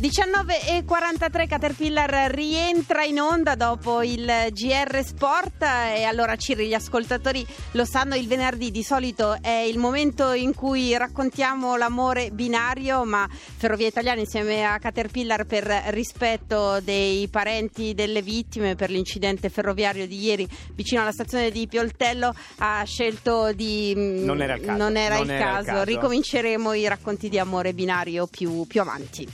19.43 Caterpillar rientra in onda dopo il GR Sport e allora Ciri, gli ascoltatori lo sanno, il venerdì di solito è il momento in cui raccontiamo l'amore binario, ma Ferrovia Italiana insieme a Caterpillar per rispetto dei parenti delle vittime per l'incidente ferroviario di ieri vicino alla stazione di Pioltello ha scelto di... mm, Non era il caso. Era, Non il, era il caso. caso. Ricominceremo i racconti di amore binario più, più avanti.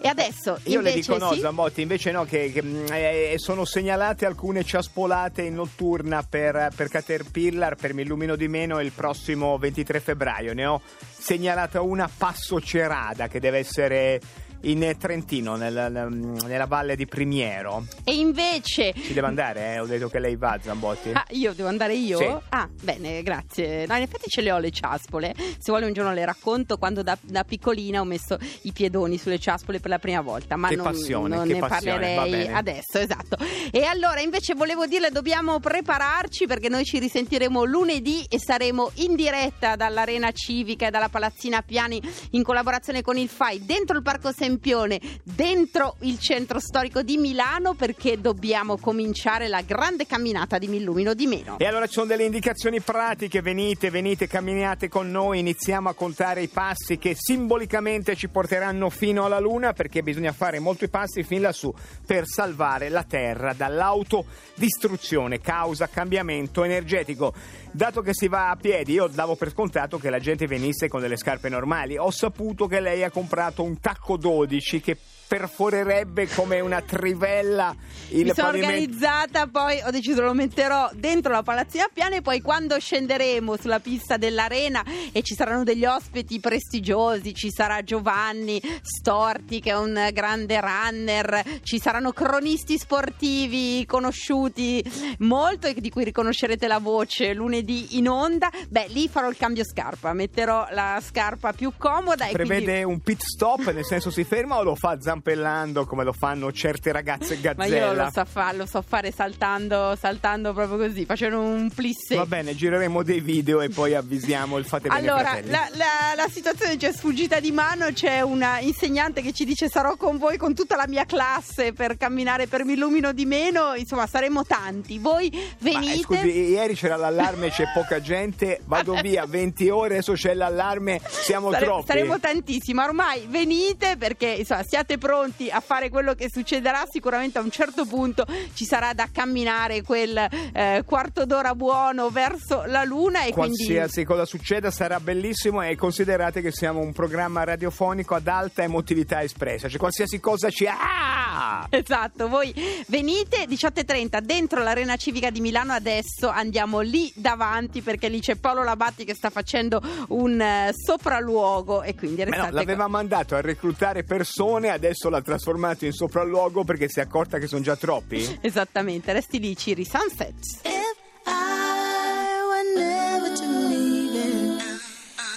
E adesso Io le dico no, sì? Zambotti, invece no, che, che, eh, sono segnalate alcune ciaspolate in notturna per, per Caterpillar, per Mi illumino di meno il prossimo 23 febbraio. Ne ho segnalata una Passo Cerada che deve essere in Trentino, nel- nel- nella valle di Primiero. E invece Ci deve andare, eh? Ho detto che lei va, Zambotti. Ah, io devo andare io? Sì. Ah, bene, grazie. No, in effetti ce le ho le ciaspole. Se vuole un giorno le racconto quando da, da piccolina ho messo i piedoni sulle ciaspole per la prima volta. Ma Che non, passione, non che ne passione, parlerei adesso, esatto. E allora invece volevo dirle dobbiamo prepararci perché noi ci risentiremo lunedì e saremo in diretta dall'Arena Civica e dalla Palazzina Piani in collaborazione con il FAI dentro il Parco Sempione, dentro il centro storico di Milano perché dobbiamo cominciare la grande camminata di Mi illumino di meno. E allora ci sono delle indicazioni pratiche, venite, venite, camminate con noi, iniziamo a contare i passi che simbolicamente ci porteranno fino alla Luna perché bisogna fare molti passi fin lassù per salvare la Terra dall'autodistruzione causa cambiamento energetico. Dato che si va a piedi, io davo per scontato che la gente venisse con delle scarpe normali, ho saputo che lei ha comprato un tacco 12 che perforerebbe come una trivella il Mi sono pavimento. organizzata, poi ho deciso lo metterò dentro la palazzina piana e poi quando scenderemo sulla pista dell'arena e ci saranno degli ospiti prestigiosi, ci sarà Giovanni Storti che è un grande runner, ci saranno cronisti sportivi conosciuti molto e di cui riconoscerete la voce lunedì in onda, beh lì farò il cambio scarpa, metterò la scarpa più comoda e Prevede quindi... un pit stop, nel senso si ferma o lo fa zampellando come lo fanno certe ragazze Ma io gazzella? lo so, fa- lo so fare saltando, saltando proprio così, facendo un plissé. Va bene, gireremo dei video e poi avvisiamo il fate bene Allora, la, la- la situazione ci è sfuggita di mano, c'è una insegnante che ci dice sarò con voi con tutta la mia classe per camminare per mi illumino di meno, insomma saremo tanti, voi Ma, venite... eh, scusi, ieri c'era l'allarme, c'è poca gente, vado via 20 ore, adesso c'è l'allarme, siamo Sare- troppi. saremo tantissimi, ma ormai venite perché insomma, siate pronti a fare quello che succederà. Sicuramente a un certo punto ci sarà da camminare quel eh, quarto d'ora buono verso la luna e quindi Qualsiasi cosa succeda sarà bellissimo e considerate che siamo un programma radiofonico ad alta emotività espressa, cioè qualsiasi cosa ci... Ah! Esatto, voi venite 18.30 dentro l'Arena Civica di Milano adesso andiamo lì davanti perché lì c'è Paolo Labatti che sta facendo un eh, sopralluogo e quindi Ma no, restate l'aveva mandato a reclutare persone, adesso l'ha trasformato in sopralluogo perché si è accorta che sono già troppi? Esattamente, resti lì Ciri Sunset. If I were never to leave it,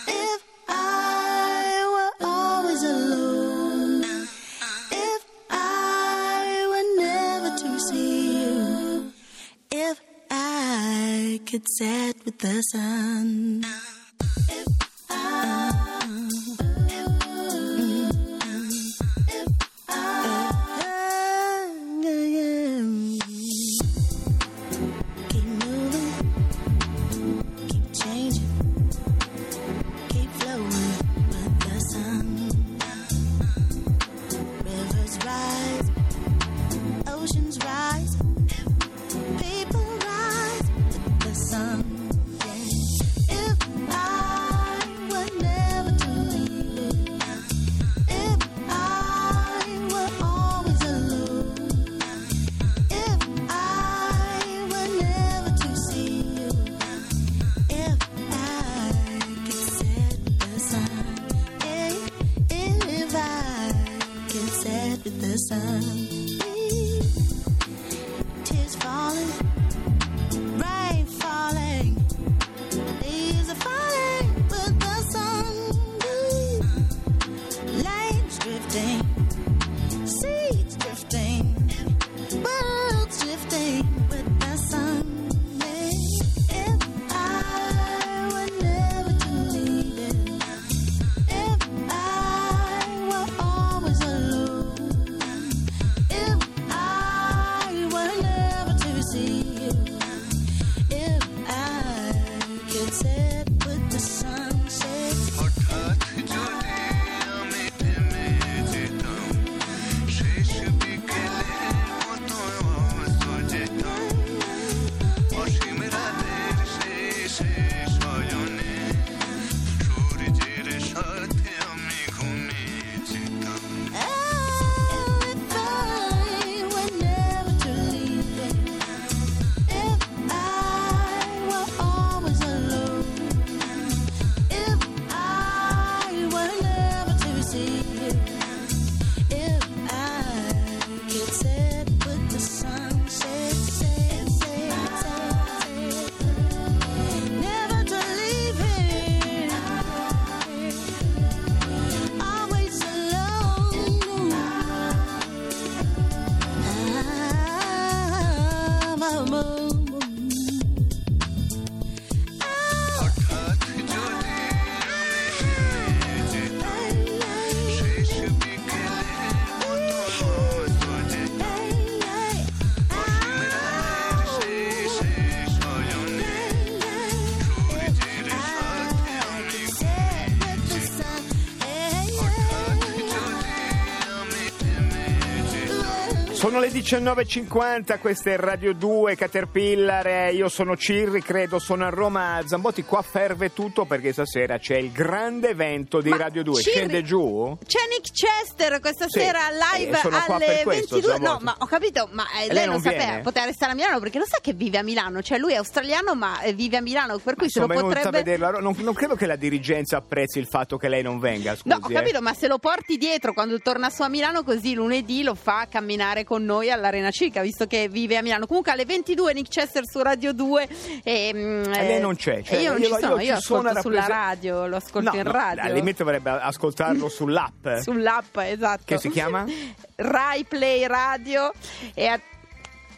if I were always alone, if I were never to see you, if I could sit with the sun. Sono le 19.50, questa è Radio 2 Caterpillar, eh, io sono Cirri, credo, sono a Roma Zambotti, qua ferve tutto perché stasera c'è il grande evento di Ma Radio 2, Cirri- scende giù? C'è Nick Chester questa Sì, sera live eh, sono qua alle per questo, 22. Zambotti. No, ma ho capito, ma eh, lei lei, non non sapeva, poteva restare a Milano perché lo sa che vive a Milano, cioè lui è australiano ma eh, vive a Milano, per cui se lo potrebbe non, non credo che la dirigenza apprezzi il fatto che lei non venga, scusi. No, ho capito, eh. ma se lo porti dietro quando torna su a Milano, così lunedì lo fa camminare con noi all'Arena Civica, visto che vive a Milano. Comunque alle 22 Nick Chester su Radio 2. E, mm, E lei non c'è, cioè, e io non io- ci io sono, io, sono ascolto a sulla radio, lo ascolto No, in no, radio. al limite dovrebbe ascoltarlo sull'app. Sull'app, esatto. Che si chiama? Rai Play Radio. E a-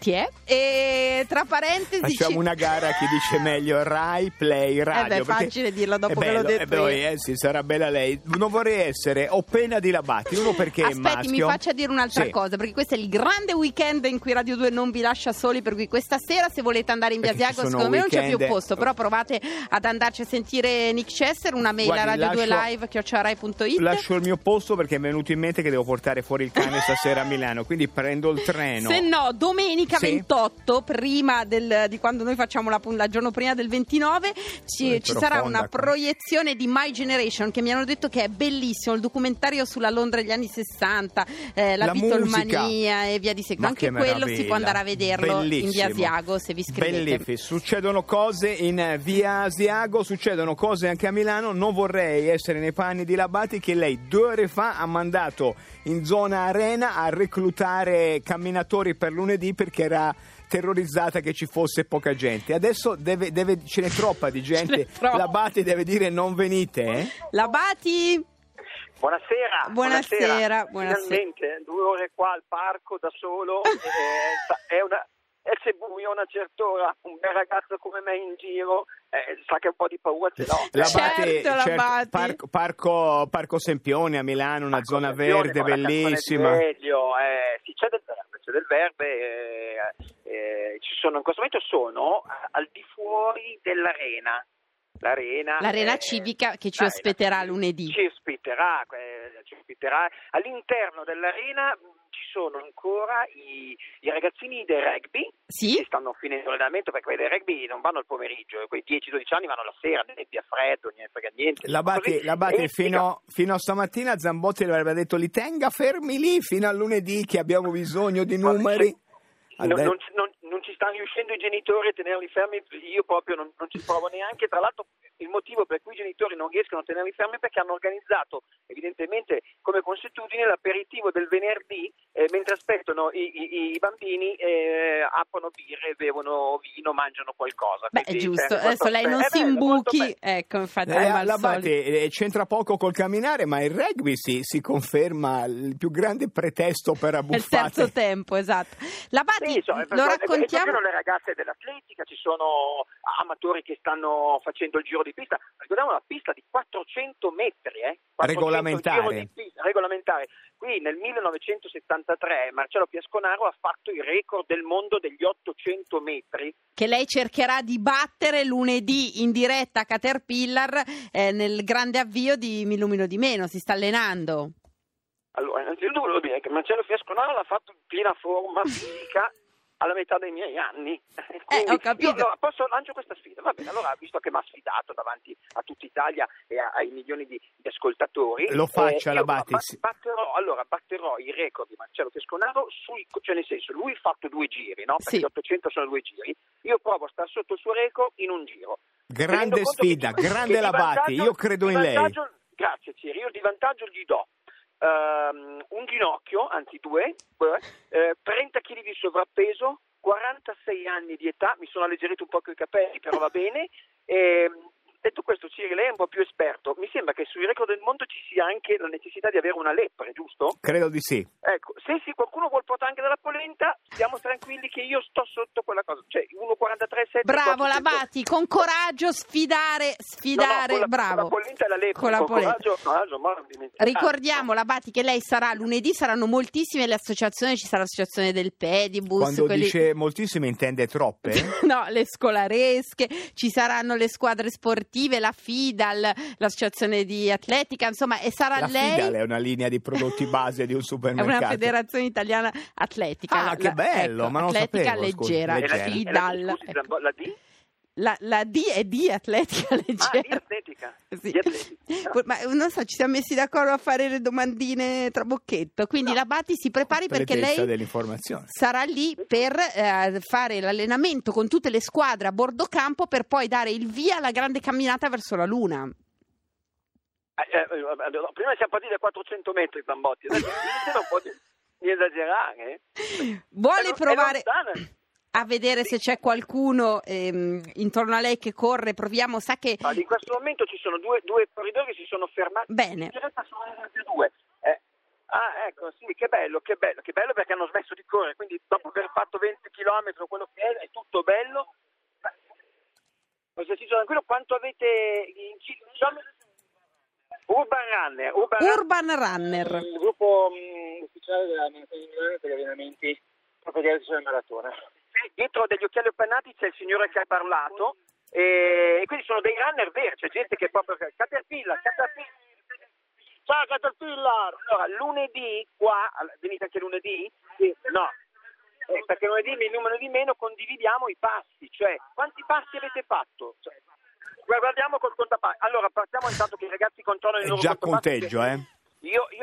Chi è? E tra parentesi. Facciamo ci- una gara a chi dice meglio Rai, Play, Radio. Eh beh, perché facile dirlo dopo è che l'ho bello, detto eh, eh, sì, sarà bella lei. Non vorrei essere o pena di Labati, uno perché è Aspetti, maschio. mi faccia dire un'altra Sì. cosa, perché questo è il grande weekend in cui Radio 2 non vi lascia soli, per cui questa sera se volete andare in ci sono secondo me non c'è più posto, però provate ad andarci a sentire Nick Chester, una mail a Guardi, radio 2 lascio- live chiocciorai.it. Lascio il mio posto perché mi è venuto in mente che devo portare fuori il cane stasera a Milano, quindi prendo il treno. Se no, domenica Sì. 28, prima del- di quando noi facciamo la il giorno prima del 29, ci, ci sarà una qua. proiezione di My Generation che mi hanno detto che è bellissimo, il documentario sulla Londra degli anni 60, eh, la, La Beatlemania e via di seguito. Anche che quello si può andare a vederlo in Bellissimo. via Asiago se vi iscrivete. Bellissimo. Succedono cose in eh, via Asiago, succedono cose anche a Milano. Non vorrei essere nei panni di Labati che lei due ore fa ha mandato in zona arena a reclutare camminatori per lunedì perché era terrorizzata che ci fosse poca gente. Adesso deve, deve- ce n'è troppa di gente. troppa. Labati deve dire non venite. eh? La Bati? Buonasera, Buonasera, buonasera. Finalmente due ore qua al parco da solo, è una, e se buio a una certa ora, un bel ragazzo come me in giro, eh, sa che un po' di paura ce l'ho. Labate, Certo, Labate. parco, parco, Parco Sempione a Milano, una zona Attenzione, verde bellissima. Sveglio, eh, sì, c'è del verde, c'è del verde, eh, eh, ci sono, in questo momento sono al di fuori dell'arena. L'arena, L'arena eh, civica che ci ospiterà lunedì. Ci ospiterà, eh, ci ospiterà. All'interno dell'arena ci sono ancora i, i ragazzini del rugby Sì? che stanno finendo l'allenamento perché quelli del rugby non vanno al pomeriggio, quei 10-12 anni vanno la sera, nebbia, freddo, frega niente. Labate, Così. Labate E- fino, fino a stamattina Zambotti le avrebbe detto li tenga fermi lì fino a lunedì che abbiamo bisogno di numeri. Ha Non, non- non- non ci stanno riuscendo i genitori a tenerli fermi, io proprio non, non ci provo neanche. Tra l'altro, il motivo per cui i genitori non riescono a tenerli fermi è perché hanno organizzato, evidentemente, come consuetudine, l'aperitivo del venerdì, eh, mentre aspettano i, i- i bambini, eh, aprono birre, bevono vino, mangiano qualcosa. Beh, è Quindi, giusto, eh, molto adesso lei non si bello, imbuchi, ecco, infatti, Eh, Labate eh, c'entra poco col camminare, ma il rugby si, si conferma il più grande pretesto per È il terzo tempo, esatto. La Bati, Sì, so, lo e- e- raccontiamo? ci sono le ragazze dell'atletica, ci sono amatori che stanno facendo il giro di pista. Ricordiamo una pista di 400 metri, eh? 400 Regolamentare. giro di pista, regolamentare. Qui nel 1973 Marcello Piasconaro ha fatto il record del mondo degli 800 metri. che lei cercherà di battere lunedì in diretta a Caterpillar eh, nel grande avvio di Mi illumino di meno, si sta allenando. Allora, innanzitutto volevo dire che Marcello Piasconaro l'ha fatto in piena forma fisica alla metà dei miei anni. Quindi ho capito. io, allora, posso lancio questa sfida? Va bene, allora visto che mi ha sfidato davanti a tutta Italia e a- ai milioni di, di ascoltatori, Lo faccia, io Labati, ba- sì. batterò, allora, batterò il record di Marcello Piasconaro sul, cioè nel senso, lui ha fatto due giri, no? Perché Sì. gli 800 sono due giri. Io provo a stare sotto il suo record in un giro. Grande sfida, che grande che Labati, vantaggio- io credo in lei. Grazie Ciri, io di vantaggio gli do ehm, un ginocchio, anzi due, eh, 30 kg di sovrappeso, 46 anni di età, mi sono alleggerito un po' con i capelli, però va bene. E, detto questo, Ciri, lei è un po' più esperto. Mi sembra che sui record del mondo ci sia anche la necessità di avere una lepre, giusto? Credo di sì. Ecco, se sì, qualcuno vuol portare anche della polenta, stiamo tranquilli che io sto sotto quella cosa. Cioè, 1,43,7. Bravo Labati, con coraggio sfidare, sfidare, No, no, con la- bravo. Con la polenta la lepre. Con la coraggio, coraggio, dimenticare. Ricordiamo Labati che lei sarà lunedì, saranno moltissime le associazioni, ci sarà l'associazione del Pedibus, Quando quelli- dice moltissime intende troppe? No, le scolaresche, ci saranno le squadre sportive la FIDAL, l'associazione di atletica, insomma, e sarà La lei Fidal è una linea di prodotti base di un è supermercato. una federazione italiana atletica. Ah, La- che bello, ecco, ma non atletica sapevo, leggera, leggera. E la la FIDAL. scusi, ecco. La D? La, la D è di atletica Ah, di leggera. atletica. Sì. Di atletica. Ma non so, ci siamo messi d'accordo a fare le domandine tra bocchetto. Quindi la Batti si prepari perché lei sarà lì per eh, fare l'allenamento con tutte le squadre a bordo campo per poi dare il via alla grande camminata verso la Luna. Eh, eh, eh, prima siamo partiti da 400 metri. Adesso po' di, di esagerare. eh. Vuole È è provare lontana. A vedere se c'è qualcuno ehm, intorno a lei che corre? Proviamo, sa che... Allora, in questo momento ci sono due, due corridori che si sono fermati. Bene. In realtà sono altri due. Eh, Ah, ecco, sì, che bello, che bello, che bello perché hanno smesso di correre, quindi dopo aver fatto 20 km quello che è, è tutto bello. Ho esercizio tranquillo, quanto avete in chilometri? Urban Runner, Urban, Urban Runner. il gruppo mh, ufficiale della Milano per gli allenamenti proprio di sulla maratona. Dietro degli occhiali appannati c'è il signore che ha parlato e, quindi sono dei runner veri, c'è gente che è proprio Caterpillar, Caterpillar. Ciao Caterpillar! Allora, lunedì qua, venite anche lunedì? Sì. No. Eh, perché lunedì, il numero di meno, condividiamo i passi, cioè quanti passi avete fatto? Cioè, guardiamo col contapassi. Allora, partiamo intanto che i ragazzi controllano il È loro già contapassi. conteggio, eh?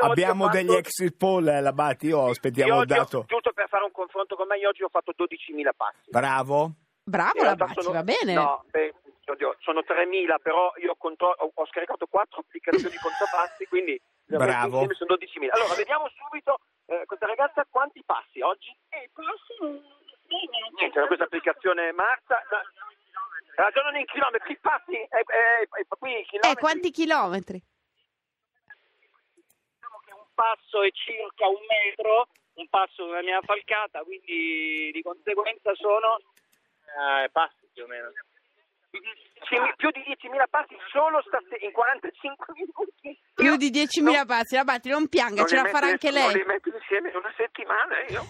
Abbiamo fatto- degli exit poll, eh, la Batti, io aspettiamo io il oggi ho- dato. giusto per fare un confronto con me, io oggi ho fatto 12.000 passi. Bravo. Bravo la Bacci, sono- va bene. No, beh, oddio, sono 3.000, però io contro- ho, ho scaricato quattro applicazioni contapassi, quindi Bravo. sono 12.000. Allora, vediamo subito eh, questa ragazza quanti passi oggi? Niente, da questa applicazione Marta. no, Ragionano in chilometri, passi, eh, eh, eh, qui i chilometri. Eh, quanti chilometri? Passo è circa un metro, un passo della mia falcata, quindi di conseguenza sono eh, passi più o meno. Più di 10.000 passi solo stasera, in 45 minuti. Più di 10.000 passi. La Batti, non pianga, Non ce la farà anche Non lei. li metto insieme in una settimana io.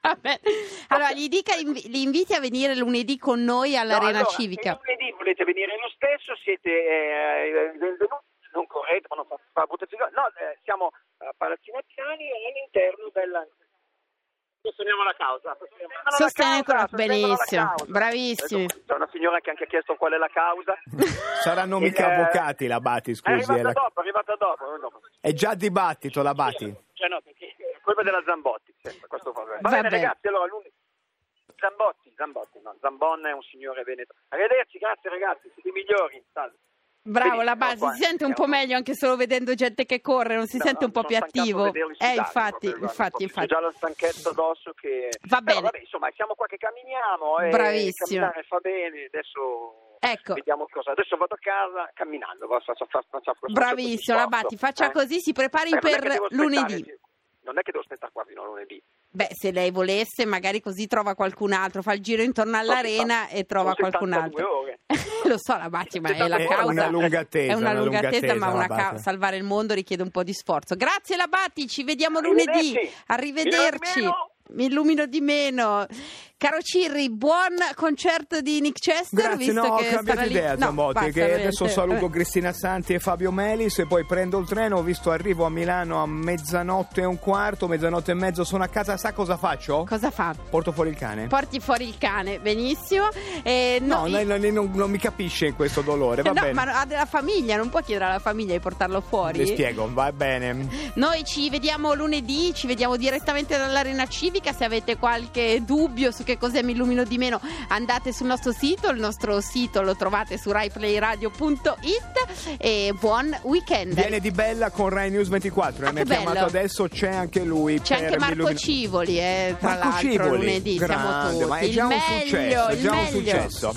Vabbè. Allora, gli dica, invi- li inviti a venire lunedì con noi all'Arena No, allora, Civica. Se lunedì volete venire lo stesso, siete eh, benvenuti, non correte, ma non fa, fa brutte figure. No, eh, siamo a Palazzino Piani e all'interno della... Sosteniamo la causa. La benissimo, causa. bravissimi. Adesso C'è una signora che anche ha chiesto qual è la causa. Saranno Il- mica avvocati la Batti, È scusi. È, arrivata la- dopo, è arrivata dopo. dopo. è già dibattito la Batti. Cioè no, perché è colpa della Zambotti, sempre, questo. Va Va bene bene. ragazzi, allora lunedì. Zambotti, Zambotti, no, Zambon è un signore veneto. Arrivederci, grazie ragazzi, siete i migliori. Salve. Bravo, la Benissimo, base, qua, si sente un po' meglio anche solo vedendo gente che corre, non si No, sente un po' più attivo. Eh, infatti, proprio, infatti, infatti. C'è già la stanchezza addosso che... Va Però, bene. vabbè, insomma, siamo qua che camminiamo e Bravissimo. camminare fa bene, adesso... Ecco. Vediamo cosa. Adesso vado a casa camminando. Faccio, faccio, faccio, Bravissimo, la questo Batti, faccia eh? così, si prepari Eh, che per lunedì. sì. Non è che devo aspettare qua fino a lunedì. Beh, se lei volesse, magari così trova qualcun altro, fa il giro intorno all'arena e trova qualcun 72 altro. Lo so, la Batti, ma è la È causa. una lunga attesa, È una lunga attesa, ma una ca- salvare il mondo richiede un po' di sforzo. Grazie, la Batti, ci vediamo lunedì. Arrivederci. Arrivederci. Mi illumino di meno. Caro Cirri, buon concerto di Nick Chester. Grazie, visto no, ho che cambiato sarà lì- idea No, basta, che adesso saluto Vabbè. Cristina Santi e Fabio Melis e poi prendo il treno, ho visto arrivo a Milano a mezzanotte e un quarto, mezzanotte e mezzo sono a casa, sa cosa faccio? Cosa fa? Porto fuori il cane. Porti fuori il cane, benissimo. Eh, No, no, lei, lei non, non mi capisce in questo dolore, va no, bene. ma ha della famiglia, non può chiedere alla famiglia di portarlo fuori. Le spiego, va bene. Noi ci vediamo lunedì, ci vediamo direttamente dall'Arena Civica. Se avete qualche dubbio su che che cos'è mi illumino di meno, andate sul nostro sito, il nostro sito lo trovate su raiplayradio.it e buon weekend. Viene di bella con Rai News 24, ah, mi ha chiamato adesso, c'è anche lui. C'è anche Marco Illumino... Civoli, eh, tra Marco l'altro Civoli, lunedì grande, siamo tutti. Ma è già il un meglio, successo, è già meglio. un successo.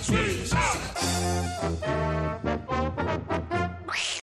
Sì.